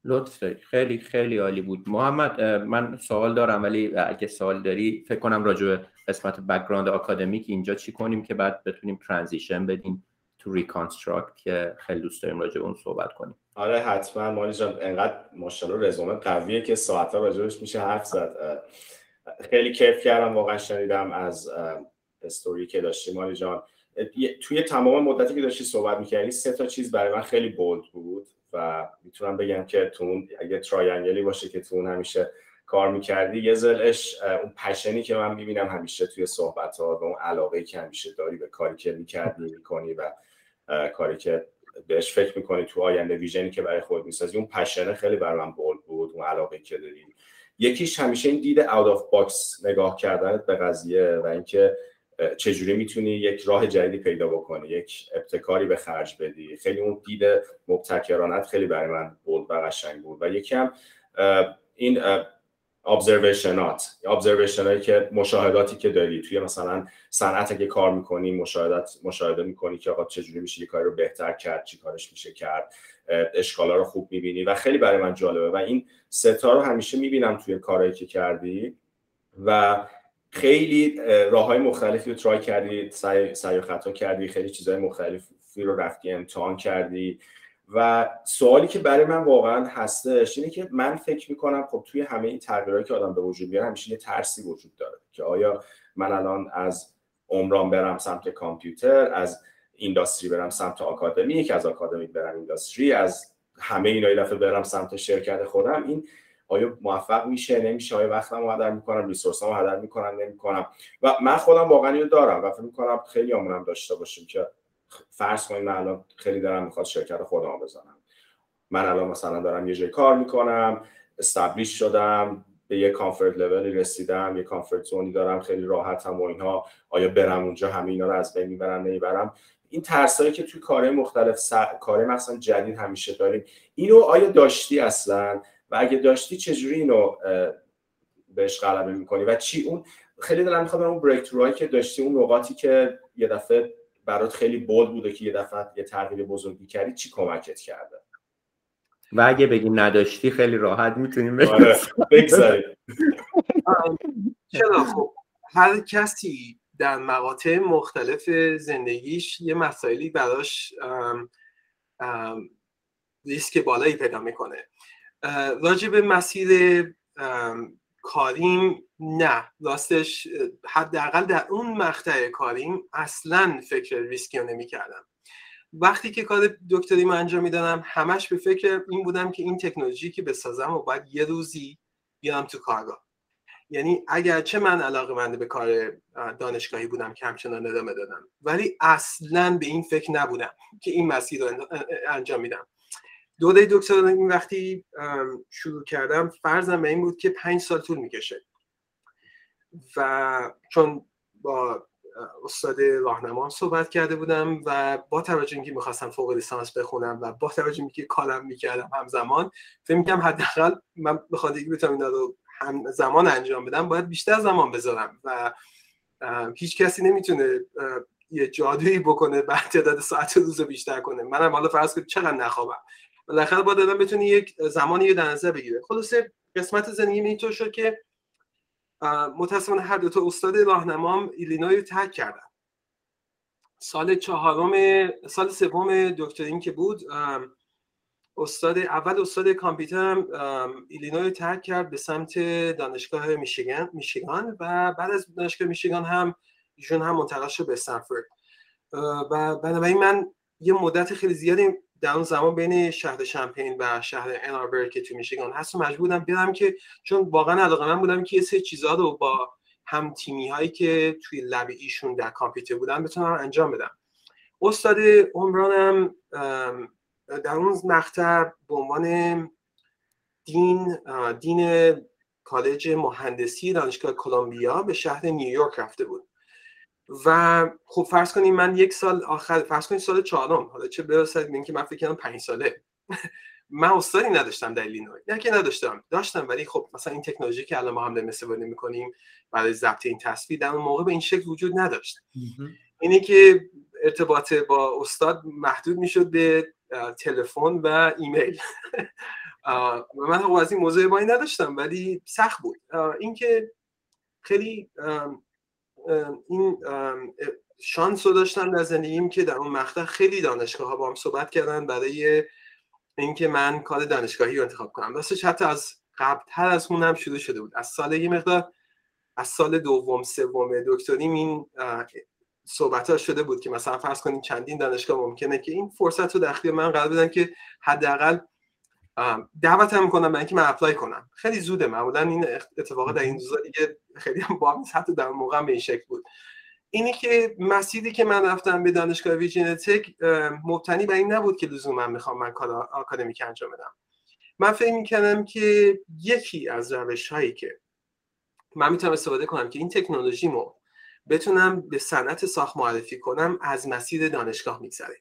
لطف خیلی خیلی عالی بود. محمد من سوال دارم ولی اگه سوال داری فکر کنم راجع به قسمت background آکادمیک اینجا چی کنیم که بعد بتونیم transition بدیم تو Reconstruct که خیلی دوست داریم راجع به اون صحبت کنیم. آره حتما. مانی جان انقدر ماشاءالله رزومه قویه که ساعت‌ها راجعش میشه حرف زد. خیلی کیف کردم واقعا شنیدم از استوری که داشتی مانی جان. توی تمام مدتی که داشتی صحبت می‌کردی سه تا چیز برای من خیلی bold بود و می‌تونم بگم که تو اون اگه triangle ی باشه که تو اون همیشه کار می‌کردی یه ضلعش اون passion ی که من می‌بینم همیشه توی صحبت ها و اون علاقه که همیشه داری به کاری که می‌کردی می‌کنی و کاری که بهش فکر می‌کنی تو آینده vision ی که برای خود می‌سازی اون passion ه خیلی برای من bold بود اون علاقه که داری. یکیش همیشه این دید out of box نگاه کردنت به قضیه و اینکه چجوری می‌تونی یک راه جدیدی پیدا بکنی یک ابتکاری به خرج بدی؟ خیلی اون دید مبتکرانت خیلی برای من بود و قشنگ بود. و یکم این ابزرویشنات ابزرویشن هایی که مشاهداتی که داری توی مثلا صنعت اگه کار می‌کنی مشاهدات مشاهده می‌کنی که آقا چجوری میشه یه کاری رو بهتر کرد چی کارش میشه کرد اشکالا رو خوب می‌بینی و خیلی برای من جالبه. و این ستا رو همیشه می‌بینم توی کارهایی که کردی. و خیلی راه های مختلفی رو ترای کردی سعی و خطا کردی خیلی چیزهای مختلفی رو رفتی امتحان کردی. و سوالی که برای من واقعا هستش اینه که من فکر می‌کنم خب توی همه این تغییرهایی که آدم به وجود میاره همیشه یه ترسی وجود داره که آیا من الان از عمران برم سمت کامپیوتر از اینداستری برم سمت آکادمی از آکادمی برم اینداستری از همه اینا دفعه برم سمت شرکت خودم. این آیا موفق میشه؟ نمیشه. آیا وقتم هدر می‌کنم؟ ریسورس رو هدر می‌کنم؟ نمی‌کنم. و من خودم واقعا اینو دارم و فکر می‌کنم خیلی هم داشته باشیم که فرض کنیم من الان خیلی دارم می‌خواد شرکت خودم بزنم. من الان مثلا دارم یه جای کار می‌کنم استابلیش شدم به یه کامفورت لولی رسیدم یه کامفورت زونی دارم خیلی راحتم و اینها. آیا برم اونجا؟ همه اینا رو از بین می‌برم نمی‌برم. این ترسایی که توی کارهای مختلف س... کار مثلا جدید همیشه داریم اینو آیا داشتی اصلا؟ و اگه داشتی چجوری اینو بهش غلبه می‌کنی؟ و چی؟ اون خیلی دلم می‌خواد اون بریک که داشتی اون نقاطی که یه دفعه برات خیلی بولد بوده که یه دفعه یه تغییر بزرگی کردی چی کمکت کرده؟ و اگه بگیم نداشتی خیلی راحت می‌تونیم آره، بگذاریم. خب هر کسی در مقاطع مختلف زندگیش یه مسائلی براش ریسک بالایی پیدا می‌کنه. راجع به مسیر کاریم نه. راستش حداقل در اون مقطع کاریم اصلا فکر ریسکی رو نمی کردم وقتی که کار دکتری من انجام می‌دادم همش به فکر این بودم که این تکنولوژی که بسازم و باید یه روزی بیام تو کارگاه. یعنی اگرچه من علاقه منده به کار دانشگاهی بودم که همچنان ادامه دادم ولی اصلا به این فکر نبودم که این مسیر رو انجام میدم. دوره دکتر این وقتی شروع کردم فرضم به این بود که پنج سال طول می‌کشه. و چون با استاد راهنما صحبت کرده بودم و با توجه اینکه می‌خواستم فوق لیسانس بخونم و با توجه اینکه کارم می‌کردم همزمان فکر می‌کنم حداقل من بخواد که بتونم اینا رو هم زمان انجام بدم باید بیشتر زمان بذارم و هیچ کسی نمی‌تونه یه جادویی بکنه بعد تعداد ساعت روز بیشتر کنه. منم حالا فرض کنید چقدر نخوابم. بالاخره با دادم بتونی یک زمانی در نظر بگیره. خلاصه قسمت زندگی اینطور شد که متاسفانه هر دو تا استاد راهنمام ایلینوی رو ترک کردن. سال چهارم سال سوم دکترین که بود استاد اول استاد کامپیوترم ایلینوی ترک کرد به سمت دانشگاه میشیگان میشیگان و بعد از دانشگاه میشیگان هم ایشون هم منتقل شد به استنفورد. و بنابراین من یه مدت خیلی زیادی در اون زمان بین شهر شمپین و شهر اناربر که تو میشیگان هست و مجبور برم که چون واقعا علاقه من بودم که یه سری چیزها رو با هم تیمی هایی که توی لب ایشون در کامپیوتر بودن بتونم انجام بدم. استاد عمرانم در اون مقطع به عنوان دین دین کالج مهندسی دانشگاه کلمبیا به شهر نیویورک رفته بود. و خب فرض کنیم من یک سال آخر فرض کنیم سال چهارم حالا چه برسد اینکه من فکر کنم پنج ساله. من استادی نداشتم در ایلینوی. نه که نداشتم داشتم ولی خب مثلا این تکنولوژی که الان ما هم داریم استفاده می‌کنیم برای ضبط این تصویر در اون موقع به این شکل وجود نداشت. اینه که ارتباط با استاد محدود می‌شد به تلفن و ایمیل. و من خب از این موضوع بایی نداشتم ولی سخت بود. اینکه خیلی این شانس رو داشتم در زندگیم که در اون مقطع خیلی دانشگاه ها با هم صحبت کردن برای اینکه من کار دانشگاهی رو انتخاب کنم. راستش حتی از قبلتر از اون هم شروع شده بود. از سال یه مقدار از سال دوم سوم دکتریم این صحبت ها شده بود که مثلا فرض کنیم چندین دانشگاه ممکنه که این فرصت رو در من قرار بدن که حداقل دعوت هم کنم برای اینکه من اپلای کنم. خیلی زوده معمولا این اتفاقا در این روزا دیگه خیلی هم با حتی در موقع به این شکل بود. اینی که مسیری که من رفتم به دانشگاه ویژن تک مبتنی بر این نبود که لزوما می‌خوام من کار آکادمیک انجام بدم. من فکر می‌کنم که یکی از روش هایی که من می‌تونم استفاده کنم که این تکنولوژی مو بتونم به صنعت ساخت معرفی کنم از مسیر دانشگاه میگذره.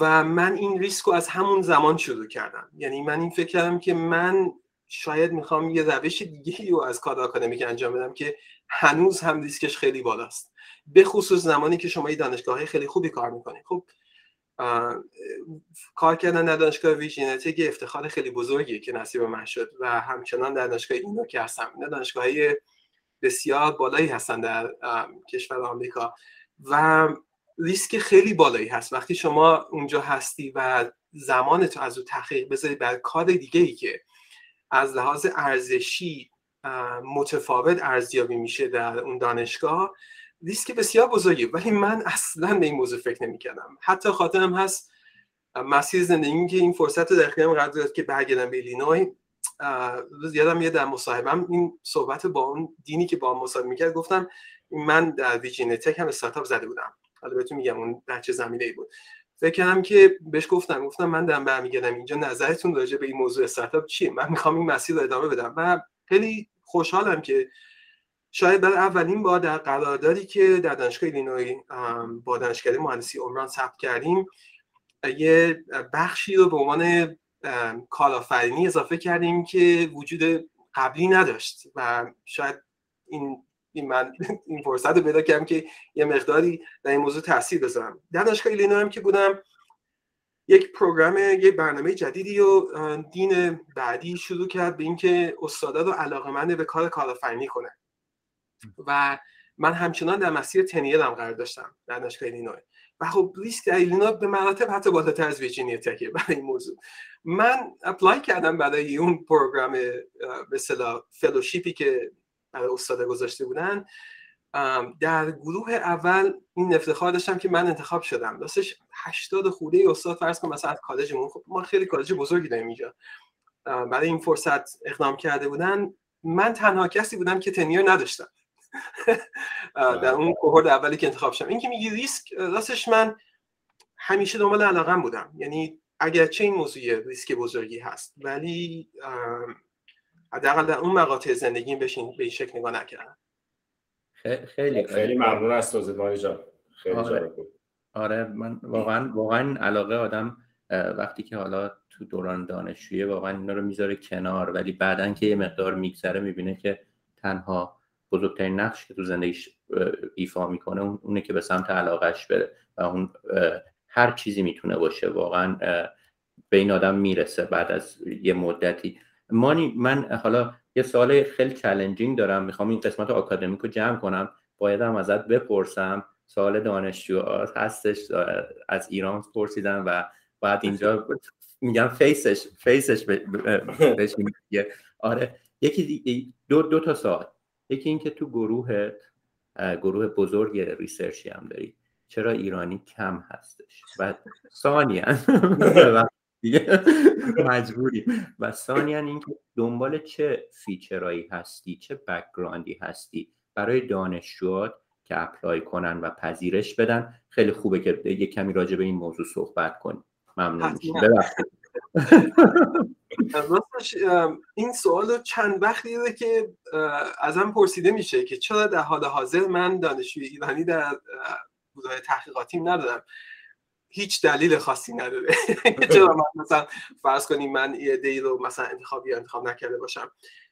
و من این ریسک رو از همون زمان شروع کردم. یعنی من این فکر کردم که من شاید می‌خوام یه روش دیگه رو از کار آکادمیک انجام بدم که هنوز هم ریسکش خیلی بالاست. به خصوص زمانی که شما یه دانشگاه خیلی خوبی کار می‌کنید. خب کار کردن در دانشگاه ویژینتیک افتخار خیلی بزرگیه که نصیب من شد و همچنان در دانشگاه ایلینوی که هستم. نه دانشگاه بسیار بالایی هستن در کشور آمریکا. و ریسک خیلی بالایی هست. وقتی شما اونجا هستی و زمان تو از او تحقیق بذاری بر کار دیگه ای که از لحاظ ارزشی متفاوت ارزیابی میشه در اون دانشگاه ریسک بسیار بزرگی ولی من اصلا به این موضوع فکر نمی کردم حتی خاطرم هست مسیر زندگی که این فرصت رو در اختیارم قرار داد که برگردم به ایلینوی. یادم یه در مصاحبم این صحبت با اون دینی که با مصاحبه می‌کرد گفتم من در ویژینی تک هم استارتاپ زده بودم. حالا بهتون میگم اون بچه زمینه ای بود. فکر کردم که بهش گفتم گفتم من دارم برمیگردم اینجا نظرتون راجع به این موضوع استارتاپ چیه؟ من می‌خوام این مسیر رو ادامه بدم. و خیلی خوشحالم که شاید برای اولین بار در قراردادی که در دانشگاه ایلینوی با دانشکده مهندسی عمران ثبت کردیم یه بخشی رو به عنوان کارآفرینی اضافه کردیم که وجود قبلی نداشت. و شاید این این من این فرصت رو پیدا کردم که یه مقداری در این موضوع تاثیر بذارم. در دانشگاه ایلینوی هم که بودم یک پروگرام یک برنامه جدیدی و دین بعدی شروع کرد به اینکه استادا رو علاقه به کار کارآفرینی کنه و من همچنان در مسیر تنیل هم قرار داشتم در دانشگاه ایلینوی و خب ریسک در ایلینوی به مراتب حتی بالاتر از Virginia Tech ه برای این موضوع. من apply کردم برای اون program به fellowship ی که استاد گذاشته بودن. در گروه اول این افتخار داشتم که من انتخاب شدم. راستش 80 خورده استاد فرض کن مثلا کالجمون. خب ما خیلی کالج بزرگی داریم اینجا. برای این فرصت اقدام کرده بودن. من تنها کسی بودم که tenure نداشتم. در اون کوهورت اولی که انتخاب شدم. این که میگی ریسک راستش من همیشه دنبال علاقم بودم. یعنی اگرچه این موضوع ریسک بزرگی هست ولی حداقل در اون مقاطع زندگی بشین به این شکل نگاه نکردم. خیلی خیلی ممنون از توضیح جان. خیلی آره. آره من واقعا واقعا علاقه آدم وقتی که حالا تو دوران دانشجویی واقعا اینا رو می‌ذاره کنار ولی بعدا که یه مقدار میگذره می‌بینه که تنها بزرگترین نقش که تو زندگیش ایفا می‌کنه اونه که به سمت علاقش بره و اون هر چیزی می‌تونه باشه واقعا به این آدم می‌رسه بعد از یه مدتی. مانی من حالا یه سوال خیلی challenging دارم. می‌خوام این قسمت آکادمیک رو جمع کنم. بایدم ازت بپرسم. سوال دانشجو هستش از ایران پرسیدم و بعد اینجا میگم فیسش فیسش بهش آره. یکی دو, دو تا سوال. یکی اینکه تو گروه گروه بزرگ research ی هم داری. چرا ایرانی کم هستش؟ و ثانیا مجبوری. و ثانیا اینکه دنبال چه feature ایی هستی چه background ی هستی برای دانشجوات که apply کنن و پذیرش بدن خیلی خوبه که یه کمی راجع به این موضوع صحبت کنیم. ممنون این سوال رو چند وقتی دیده که ازم پرسیده میشه که چرا در حال حاضر من دانشجوی ایرانی در بودای تحقیقاتیم ندادم هیچ دلیل خاصی نداره. چرا من مثلا فرض کنیم من یه دی رو مثلا انتخاب یا انتخاب نکرده باشم.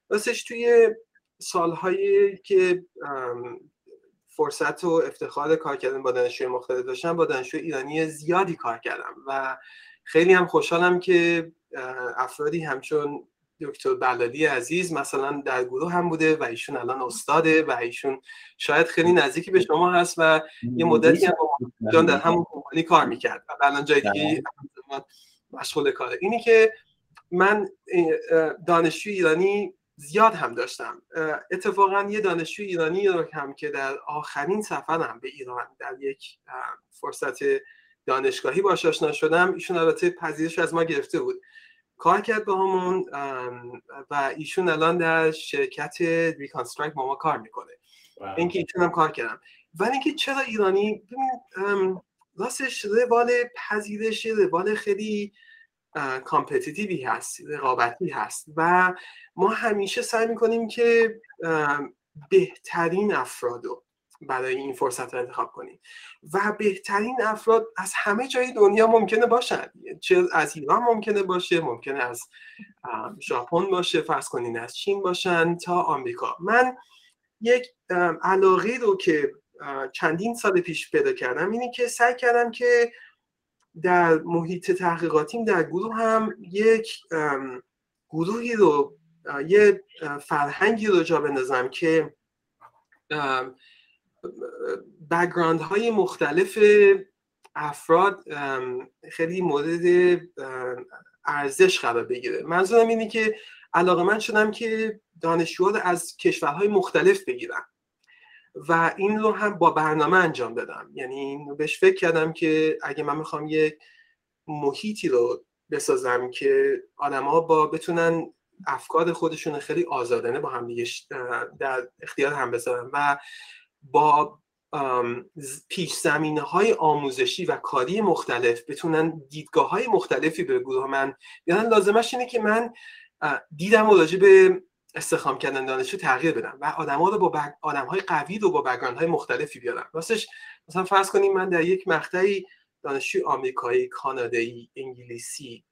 راستش توی سالهایی که فرصت و افتخار کار کردن با دانشجوی مختلف داشتم با دانشجوی ایرانی زیادی کار کردم و خیلی هم خوشحالم که افرادی همچون دکتر بلالی عزیز مثلا در گروه هم بوده و ایشون الان استاده و ایشون شاید خیلی نزدیکی به شما هست و یه مدتی هم جان در همون کمپانی کار می‌کرد و الان جای دیگه مشغول کاره. اینی که من دانشجوی ایرانی زیاد هم داشتم. اتفاقا یه دانشجوی ایرانی رو هم که در آخرین سفرم به ایران در یک فرصت دانشگاهی باش آشنا شدم ایشون البته پذیرش از ما گرفته بود. کار کرد با همون و ایشون الان در شرکت Reconstruct با ما کار می‌کنه. اینکه ایشون هم کار کردم. ولی اینکه چرا ایرانی راستش روال پذیرش روال خیلی competitive ی هست رقابتی هست و ما همیشه سعی می‌کنیم که بهترین افراد رو برای این فرصت رو انتخاب کنیم. و بهترین افراد از همه جای دنیا ممکنه باشن. چه از ایران ممکنه باشه ممکنه از ژاپن باشه فرض کنین از چین باشن تا آمریکا. من یک علاقه رو که چندین سال پیش پیدا کردم اینه که سعی کردم که در محیط تحقیقاتیم در گروه هم یک گروهی رو یه فرهنگی رو جا بندازم که بگراند های مختلف افراد خیلی مورد ارزش قرار بگیره. منظورم اینه که علاقه من شدم که دانشجوها از کشورهای مختلف بگیرم و این رو هم با برنامه انجام دادم. یعنی بهش فکر کردم که اگه من می‌خوام یک محیطی رو بسازم که آدما با بتونن افکار خودشون خیلی آزادانه با هم در اختیار هم بذارن و با پیش زمینه های آموزشی و کاری مختلف بتونن دیدگاه های مختلفی به گروه من یعنی لازمش اینه که من دیدم راجع به استخدام کردن دانشجو تغییر بدم و آدم رو با بگ... آدم های قوی رو با بگراند های مختلفی بیارم. راستش مثلا فرض کنیم من در یک مقطعی دانشجو آمریکایی کانادایی انگلیسی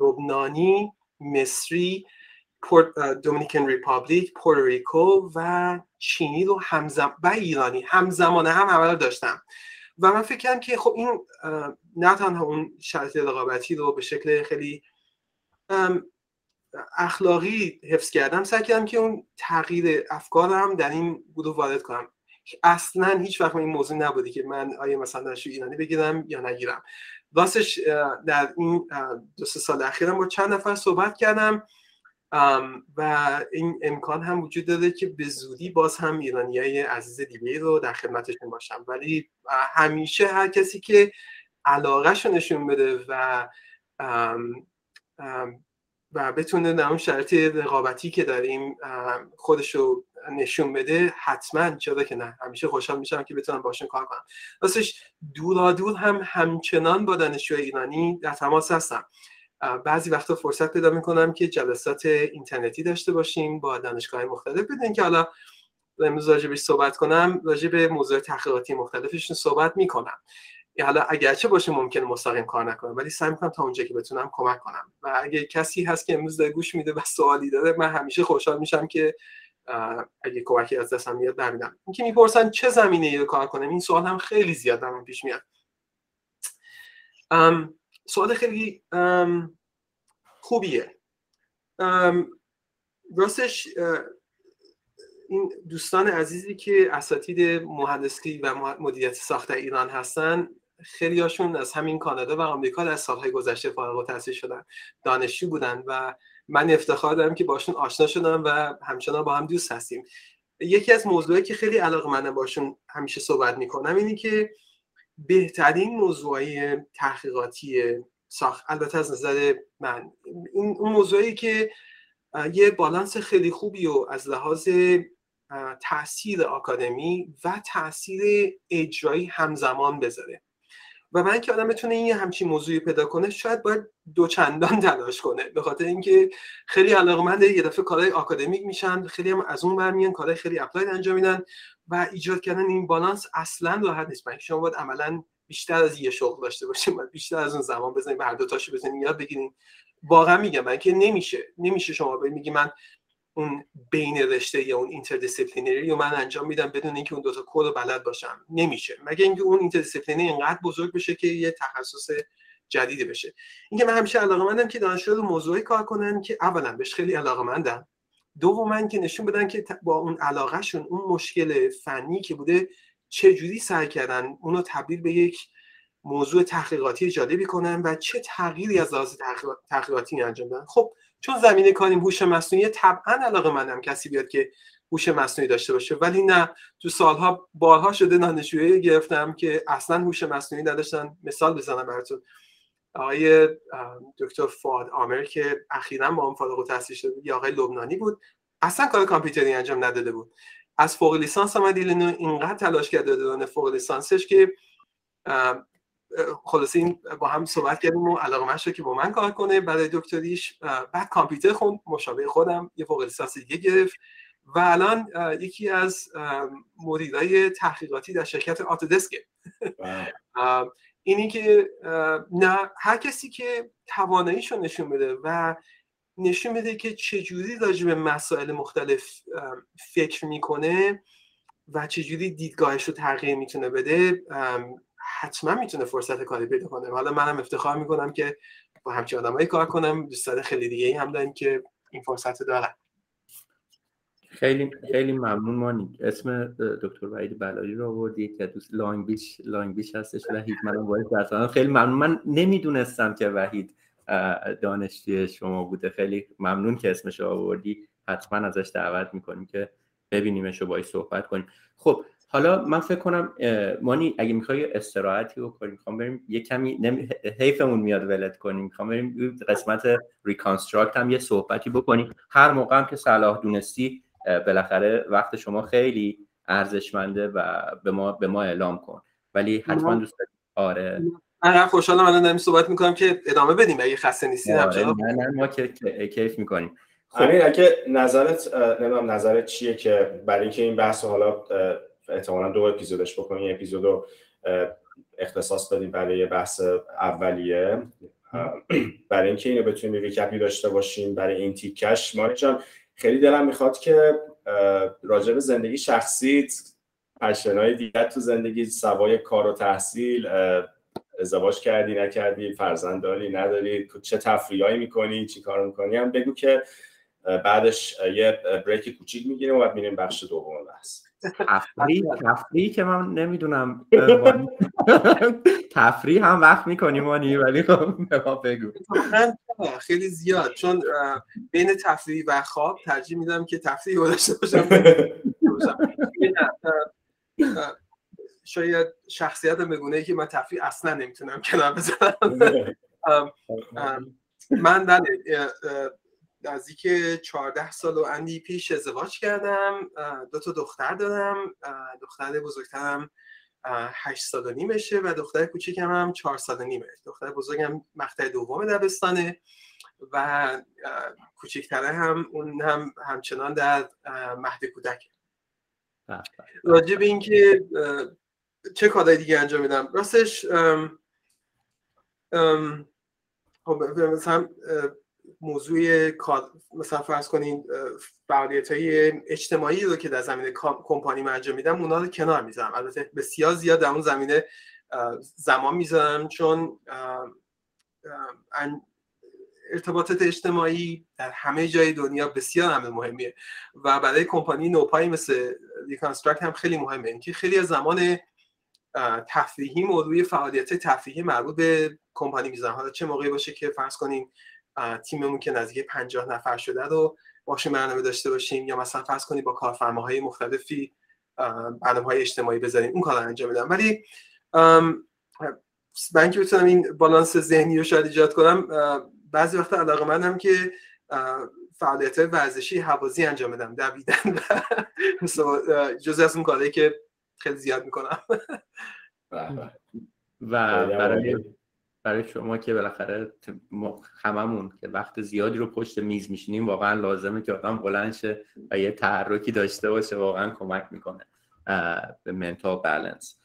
لبنانی مصری Dominican Republic پورتوریکو و چینی رو همزم و ایرانی. همزمانه هم همه داشتم. و من فکر کردم که خب این نه تنها اون شرط رقابتی رو به شکل خیلی اخلاقی حفظ کردم سعی کردم که اون تغییر افکارم در این گروه وارد کنم. اصلا هیچ وقت این موضوع نبودی که من آیا مثلا دانشجو ایرانی بگیرم یا نگیرم. راستش در این دو سال اخیرم با چند نفر صحبت کردم. و این امکان هم وجود داره که به زودی باز هم ایرانی های عزیز دیگه رو در خدمتشون باشم. ولی همیشه هر کسی که علاقهش نشون بده و و بتونه در اون شرط رقابتی که داریم خودش رو نشون بده حتما چرا که نه همیشه خوشحال میشم که بتونم باشون کار کنم. راستش دورا دور هم همچنان با دانشجوی ایرانی در تماس هستم. بعضی وقتا فرصت پیدا می‌کنم که جلسات اینترنتی داشته باشیم با دانشگاه مختلف بدین که حالا امروز راجبش صحبت کنم راجع به موضوع تحقیقاتی مختلفشون صحبت می‌کنم. حالا اگرچه باشه ممکن مستقیم کار نکنم ولی سعی می‌کنم تا اونجا که بتونم کمک کنم. و اگه کسی هست که امروز گوش میده و سوالی داره من همیشه خوشحال میشم که اگه کمکی از دستم میاد برمیدم اینکه می‌پرسن چه زمینه ای رو کار کنم این سوال هم خیلی زیاد من پیش میاد. سوال خیلی خوبیه. راستش این دوستان عزیزی که اساتید مهندسی و مدیریت ساخت ایران هستن خیلی هاشون از همین کانادا و آمریکا در سالهای گذشته فارغ التحصیل شدن دانشجو بودن و من افتخار دارم که باشون آشنا شدم و همچنان با هم دوست هستیم. یکی از موضوعی که خیلی علاقه من باشون همیشه صحبت می‌کنم اینه که بهترین موضوعی تحقیقاتی ساخت. البته از نظر من این اون موضوعی که یه بالانس خیلی خوبی و از لحاظ تاثیر آکادمی و تاثیر اجرایی همزمان بذاره. و من که آدم بتونه این همچین موضوعی پیدا کنه شاید باید دو چندان تلاش کنه. به خاطر اینکه خیلی علاقمند یه دفعه کارهای آکادمیک میشن خیلی هم از اون برمیان کارهای خیلی applied انجام میدن. و ایجاد کردن این بالانس اصلا راحت نیست. من شما باید عملا بیشتر از یه شغل داشته باشیم؟ بیشتر از اون زمان بزنیم هر دو تاشو بزنیم. یاد بگیریم واقعا میگم من که نمیشه. نمیشه شما میگی من اون بین رشته یا اون interdisciplinary رو من انجام میدم بدون اینکه اون دو تا کد بلد باشم. نمیشه. مگه اینکه اون interdisciplinary اینقدر بزرگ بشه که یه تخصص جدیدی بشه. اینکه من همیشه علاقه مندم که دانشجو رو موضوعی کار کنن که اولا بهش خیلی علاقه مندم دوما که نشون بدن که با اون علاقهشون اون مشکل فنی که بوده چه جوری سعی کردن اونو تبدیل به یک موضوع تحقیقاتی جالبی کنن و چه تغییری از لحاظ تحقیقاتی انجام دادن خب چون زمینه کاریم هوش مصنوعی طبعا علاقه منم کسی بیاد که هوش مصنوعی داشته باشه. ولی نه تو سالها بارها شده دانشجویی گرفتم که اصلا هوش مصنوعی نداشتن. مثال بزنم براتون. آقای دکتر فاد آمر که اخیرا با هم فارغ التحصیل شده یا آقای لبنانی بود. اصلا کار کامپیوتری انجام نداده بود. از فوق لیسانس آمد اینقدر تلاش کرده دوران فوق لیسانسش که خلاصه این با هم صحبت کردیم و علاقه شد که با من کار کنه. برای دکتریش بعد کامپیوتر خوند مشابه خودم یه فوق لیسانس دیگه گرفت و الان یکی از مدیرای تحقیقاتی در شرکت آتودسکه اینی که نه هر کسی که تواناییشو نشون بده و نشون بده که چجوری راجع به مسائل مختلف فکر می‌کنه و چجوری دیدگاهش رو تغییر می‌تونه بده حتما می‌تونه فرصت کاری پیدا کنه. حالا منم افتخار می‌کنم که با همچین آدمایی کار کنم دوستان خیلی دیگه ای هم داریم که این فرصت دارن. خیلی خیلی ممنون مانی اسم دکتر وحید بلایی رو آوردی که دوست لانگ بیچ لانگ بیچ هستش وحید. منم باید خیلی ممنون. من نمی‌دونستم که وحید دانشجوی شما بوده. خیلی ممنون که اسمش رو آوردی. حتما ازش دعوت می‌کنیم که ببینیمش و باید صحبت کنیم. خب حالا من فکر کنم مانی اگه می‌خوای استراحتی بکنیم می‌خوام بریم یه کمی نمی... حیفمون میاد ولت کنیم. می‌خوام بریم قسمت ریکانستراکت هم یه صحبتی بکنیم. هر موقع هم که صلاح دونستی بالاخره وقت شما خیلی ارزشمنده و به ما به ما اعلام کن. ولی حتما دوست آره. من خوشحالم الان داریم صحبت می‌کنم که ادامه بدیم. اگه خسته نیستین آره نه نه ما که کیف می‌کنیم. خب. اگه نظرت نمی‌دونم نظرت چیه که برای اینکه این بحث حالا احتمالا دو اپیزودش بکنیم یه اپیزودو اختصاص بدیم برای بحث اولیه. برای اینکه اینو بتونیم ریکپی داشته باشیم برای این تیکش. ماری جان خیلی دلم می‌خواد که راجع به زندگی شخصیت پشنهای دیگر تو زندگی سوای کار و تحصیل ازدواج کردی نکردی فرزند داری نداری چه تفریحایی می‌کنی چی کار می‌کنی؟ هم بگو که بعدش یه بریک کوچیک می‌گیریم و بعد میریم بخش دوم بحث. تفریح تفریح که من نمی‌دونم تفریح هم وقت می‌کنیم مانی ولی خب بگو. خیلی زیاد چون بین تفریح و خواب ترجیح میدم که تفریح رو داشته باشم. شاید شخصیت بگونه ای که من تفریح اصلا نمی‌تونم کنار بزنم من بله نزدیک 14 سال و اندی پیش ازدواج کردم. دو تا دختر دارم دختر بزرگترم 8 سال و نیمشه و دختر کوچیکم هم 4 سال و نیمه. دختر بزرگم مقطع دوم دبستانه و کوچکتره هم اون هم همچنان در مهد کودک راجع به اینکه چه کارهای دیگه انجام میدم؟ راستش خب مثلا موضوع مثلا فرض کنین فعالیت های اجتماعی رو که در زمینه کمپانی من انجام میدم اونا رو کنار می‌ذارم. البته بسیار زیاد در اون زمینه زمان می‌ذارم چون ارتباطات اجتماعی در همه جای دنیا بسیار همه مهمیه. و برای کمپانی نوپایی مثل Reconstruct هم خیلی مهمه. اینکه خیلی زمان تفریحی موضوع فعالیت تفریحی مربوط به کمپانی می‌ذارم. حالا چه موقعی باشه که فرض کنیم تیممون که نزدیک 50 نفر شده رو باشیم برنامه داشته باشیم یا مثلا فرض کنیم با کارفرماهای مختلفی برنامه های اجتماعی بذاریم. اون کار انجام بدم ولی من که بتونم این بالانس ذهنی رو شاید ایجاد کنم بعضی وقتا علاقه منم که فعالیت ورزشی حوازی انجام بدم دویدن و جز از اون کاری که خیلی زیاد می‌کنم. و برای برای شما که بالاخره هممون که وقت زیادی رو پشت میز میشینیم واقعا لازمه که آدم بلند شه و یه تحرکی داشته باشه واقعا کمک می‌کنه به منتال بالانس